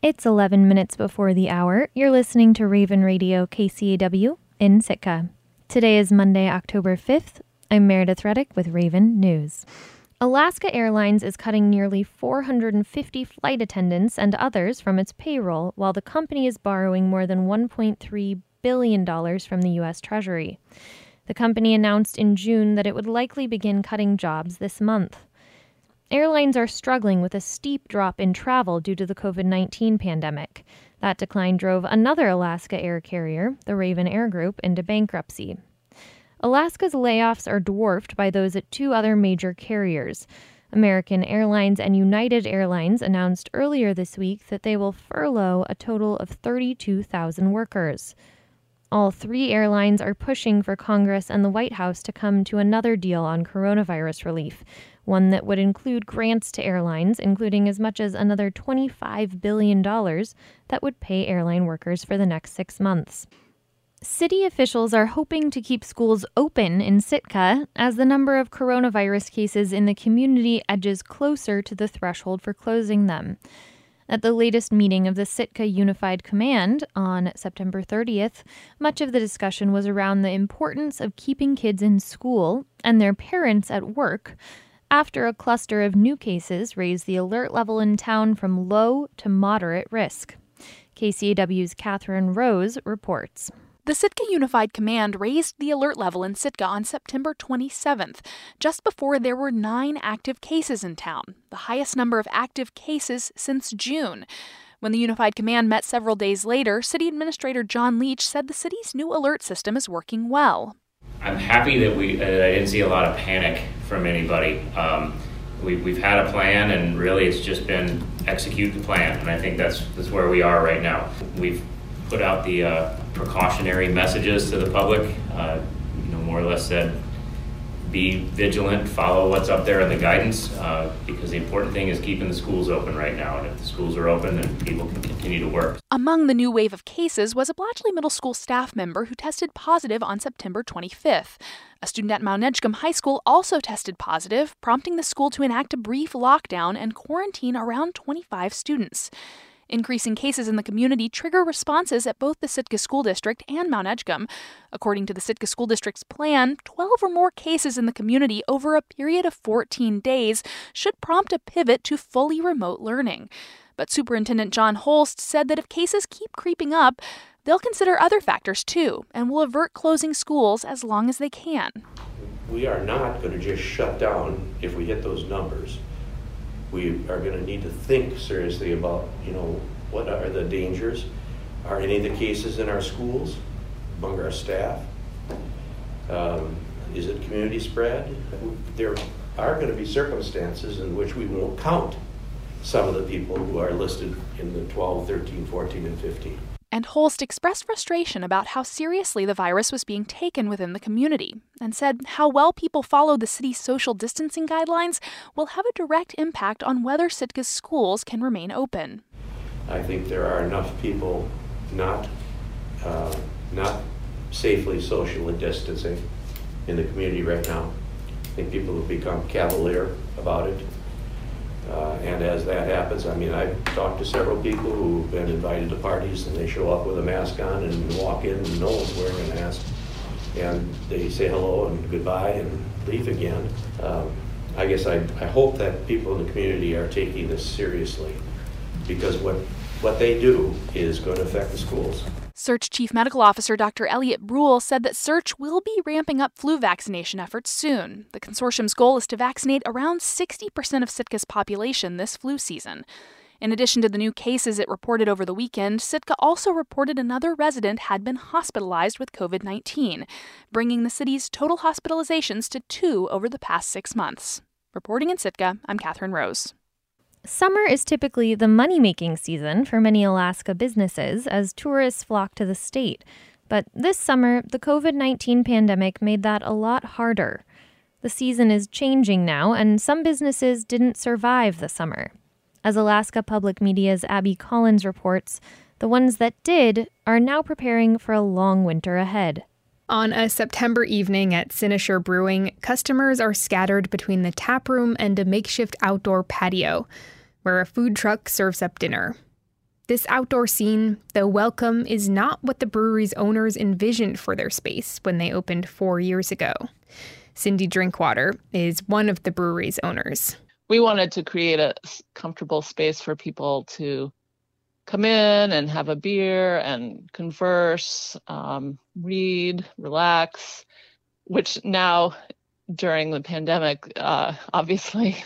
It's 11 minutes before the hour. You're listening to Raven Radio KCAW in Sitka. Today is Monday, October 5th. I'm Meredith Reddick with Raven News. Alaska Airlines is cutting nearly 450 flight attendants and others from its payroll, while the company is borrowing more than $1.3 billion from the U.S. Treasury. The company announced in June that it would likely begin cutting jobs this month. Airlines are struggling with a steep drop in travel due to the COVID 19 pandemic. That decline drove another Alaska air carrier, the RavnAir Group, into bankruptcy. Alaska's layoffs are dwarfed by those at two other major carriers. American Airlines and United Airlines announced earlier this week that they will furlough a total of 32,000 workers. All three airlines are pushing for Congress and the White House to come to another deal on coronavirus relief, one that would include grants to airlines, including as much as another $25 billion that would pay airline workers for the next six months. City officials are hoping to keep schools open in Sitka as the number of coronavirus cases in the community edges closer to the threshold for closing them. At the latest meeting of the Sitka Unified Command on September 30th, much of the discussion was around the importance of keeping kids in school and their parents at work after a cluster of new cases raised the alert level in town from low to moderate risk. KCAW's Catherine Rose reports. The Sitka Unified Command raised the alert level in Sitka on September 27th, just before there were nine active cases in town, the highest number of active cases since June. When the Unified Command met several days later, City Administrator John Leach said the city's new alert system is working well. I'm happy that we uh, I didn't see a lot of panic from anybody. Um, we, we've had a plan, and really, it's just been execute the plan, and I think that's that's where we are right now. We've put out the uh, precautionary messages to the public. Uh, you know, more or less said be vigilant, follow what's up there in the guidance, uh, because the important thing is keeping the schools open right now. And if the schools are open, then people can continue to work. Among the new wave of cases was a Blatchley Middle School staff member who tested positive on September 25th. A student at Mount Edgecombe High School also tested positive, prompting the school to enact a brief lockdown and quarantine around 25 students. Increasing cases in the community trigger responses at both the Sitka School District and Mount Edgecombe. According to the Sitka School District's plan, 12 or more cases in the community over a period of 14 days should prompt a pivot to fully remote learning. But Superintendent John Holst said that if cases keep creeping up, they'll consider other factors too and will avert closing schools as long as they can. We are not going to just shut down if we hit those numbers we are going to need to think seriously about, you know, what are the dangers? Are any of the cases in our schools, among our staff? Um, is it community spread? There are going to be circumstances in which we won't count some of the people who are listed in the 12, 13, 14, and 15 and Holst expressed frustration about how seriously the virus was being taken within the community, and said how well people follow the city's social distancing guidelines will have a direct impact on whether Sitka's schools can remain open. I think there are enough people not uh, not safely socially distancing in the community right now. I think people have become cavalier about it. Uh, and as that happens, I mean, I've talked to several people who've been invited to parties and they show up with a mask on and walk in and no one's wearing a mask. And they say hello and goodbye and leave again. Um, I guess I, I hope that people in the community are taking this seriously because what, what they do is going to affect the schools. SEARHC Chief Medical Officer Dr. Elliot Bruhl said that SEARHC will be ramping up flu vaccination efforts soon. The consortium's goal is to vaccinate around 60% of Sitka's population this flu season. In addition to the new cases it reported over the weekend, Sitka also reported another resident had been hospitalized with COVID 19, bringing the city's total hospitalizations to two over the past six months. Reporting in Sitka, I'm Catherine Rose. Summer is typically the money making season for many Alaska businesses as tourists flock to the state. But this summer, the COVID 19 pandemic made that a lot harder. The season is changing now, and some businesses didn't survive the summer. As Alaska Public Media's Abby Collins reports, the ones that did are now preparing for a long winter ahead. On a September evening at Cynosure Brewing, customers are scattered between the tap room and a makeshift outdoor patio, where a food truck serves up dinner. This outdoor scene, though welcome, is not what the brewery's owners envisioned for their space when they opened four years ago. Cindy Drinkwater is one of the brewery's owners. We wanted to create a comfortable space for people to come in and have a beer and converse, um, read, relax, which now during the pandemic, uh, obviously,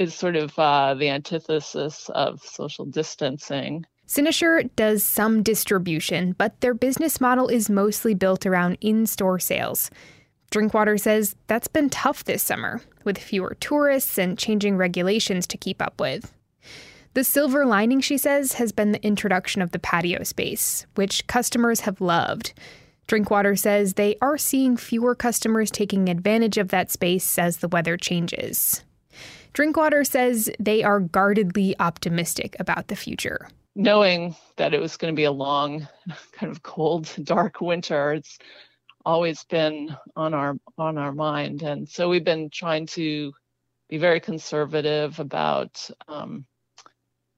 is sort of uh, the antithesis of social distancing. Cynosure does some distribution, but their business model is mostly built around in store sales. Drinkwater says that's been tough this summer, with fewer tourists and changing regulations to keep up with. The silver lining, she says, has been the introduction of the patio space, which customers have loved. Drinkwater says they are seeing fewer customers taking advantage of that space as the weather changes. Drinkwater says they are guardedly optimistic about the future knowing that it was going to be a long, kind of cold, dark winter, it's always been on our on our mind, and so we've been trying to be very conservative about um,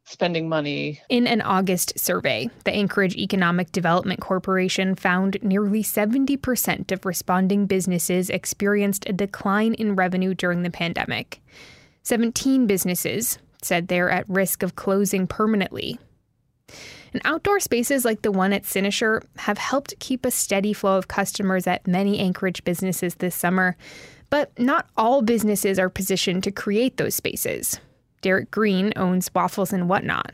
spending money. In an August survey, the Anchorage Economic Development Corporation found nearly 70% of responding businesses experienced a decline in revenue during the pandemic. 17 businesses said they're at risk of closing permanently and outdoor spaces like the one at Cynosure have helped keep a steady flow of customers at many Anchorage businesses this summer. But not all businesses are positioned to create those spaces. Derek Green owns Waffles and Whatnot.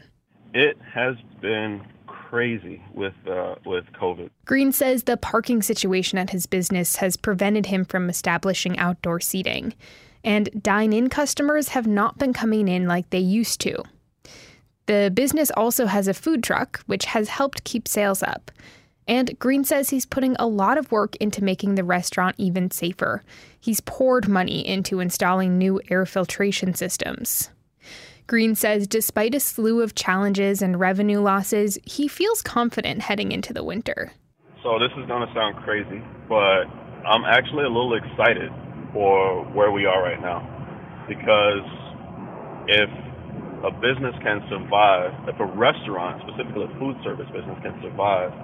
It has been crazy with uh, with COVID. Green says the parking situation at his business has prevented him from establishing outdoor seating, and dine-in customers have not been coming in like they used to. The business also has a food truck, which has helped keep sales up. And Green says he's putting a lot of work into making the restaurant even safer. He's poured money into installing new air filtration systems. Green says despite a slew of challenges and revenue losses, he feels confident heading into the winter. So, this is going to sound crazy, but I'm actually a little excited for where we are right now. Because if a business can survive, if a restaurant, specifically a food service business, can survive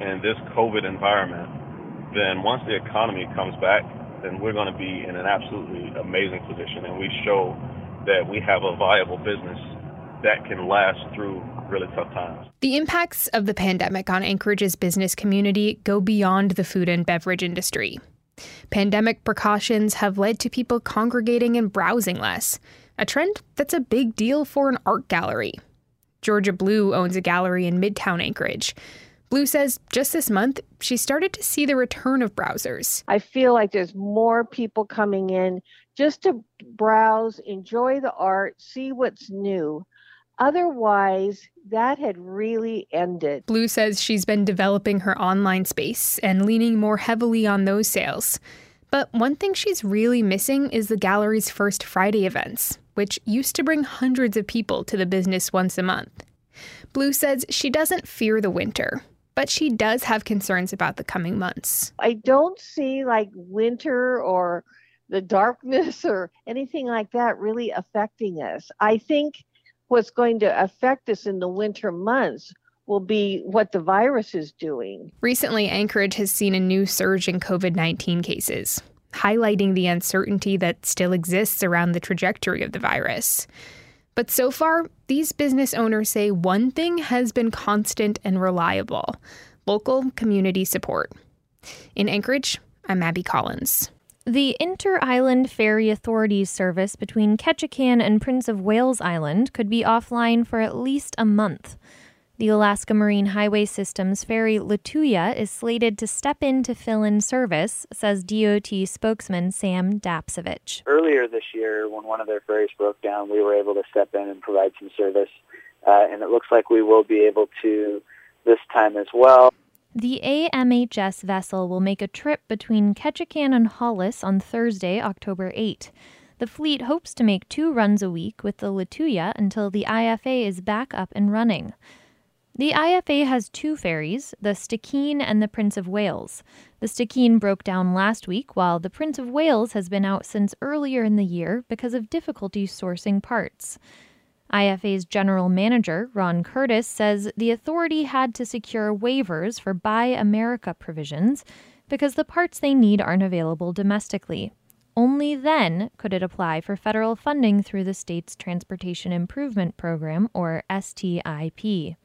in this COVID environment, then once the economy comes back, then we're going to be in an absolutely amazing position. And we show that we have a viable business that can last through really tough times. The impacts of the pandemic on Anchorage's business community go beyond the food and beverage industry. Pandemic precautions have led to people congregating and browsing less, a trend that's a big deal for an art gallery. Georgia Blue owns a gallery in Midtown Anchorage. Blue says just this month, she started to see the return of browsers. I feel like there's more people coming in just to browse, enjoy the art, see what's new. Otherwise, that had really ended. Blue says she's been developing her online space and leaning more heavily on those sales. But one thing she's really missing is the gallery's First Friday events, which used to bring hundreds of people to the business once a month. Blue says she doesn't fear the winter, but she does have concerns about the coming months. I don't see like winter or the darkness or anything like that really affecting us. I think what's going to affect us in the winter months will be what the virus is doing. Recently, Anchorage has seen a new surge in COVID 19 cases, highlighting the uncertainty that still exists around the trajectory of the virus. But so far, these business owners say one thing has been constant and reliable local community support. In Anchorage, I'm Abby Collins. The Inter Island Ferry Authority's service between Ketchikan and Prince of Wales Island could be offline for at least a month. The Alaska Marine Highway System's ferry Lituya is slated to step in to fill in service, says DOT spokesman Sam Dapcevich. Earlier this year, when one of their ferries broke down, we were able to step in and provide some service, uh, and it looks like we will be able to this time as well. The AMHS vessel will make a trip between Ketchikan and Hollis on Thursday, October 8. The fleet hopes to make two runs a week with the Lituya until the IFA is back up and running. The IFA has two ferries, the Stikine and the Prince of Wales. The Stikine broke down last week, while the Prince of Wales has been out since earlier in the year because of difficulty sourcing parts. IFA's general manager, Ron Curtis, says the authority had to secure waivers for Buy America provisions because the parts they need aren't available domestically. Only then could it apply for federal funding through the state's Transportation Improvement Program, or STIP.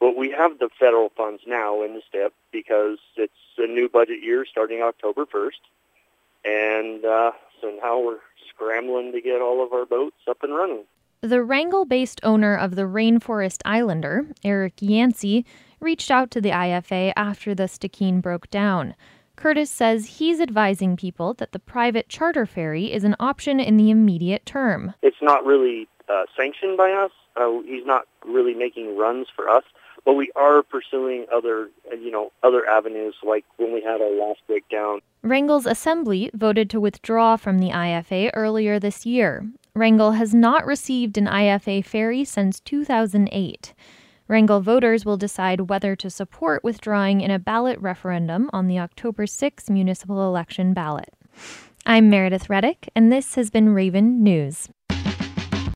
Well, we have the federal funds now in the STIP because it's a new budget year starting October 1st. And uh, so now we're scrambling to get all of our boats up and running. The Wrangell based owner of the Rainforest Islander, Eric Yancey, reached out to the IFA after the Stikine broke down. Curtis says he's advising people that the private charter ferry is an option in the immediate term. It's not really uh, sanctioned by us. Uh, he's not really making runs for us, but we are pursuing other, you know, other avenues like when we had our last breakdown. Wrangell's assembly voted to withdraw from the IFA earlier this year. Wrangell has not received an IFA ferry since 2008. Wrangell voters will decide whether to support withdrawing in a ballot referendum on the October 6 municipal election ballot. I'm Meredith Reddick, and this has been Raven News.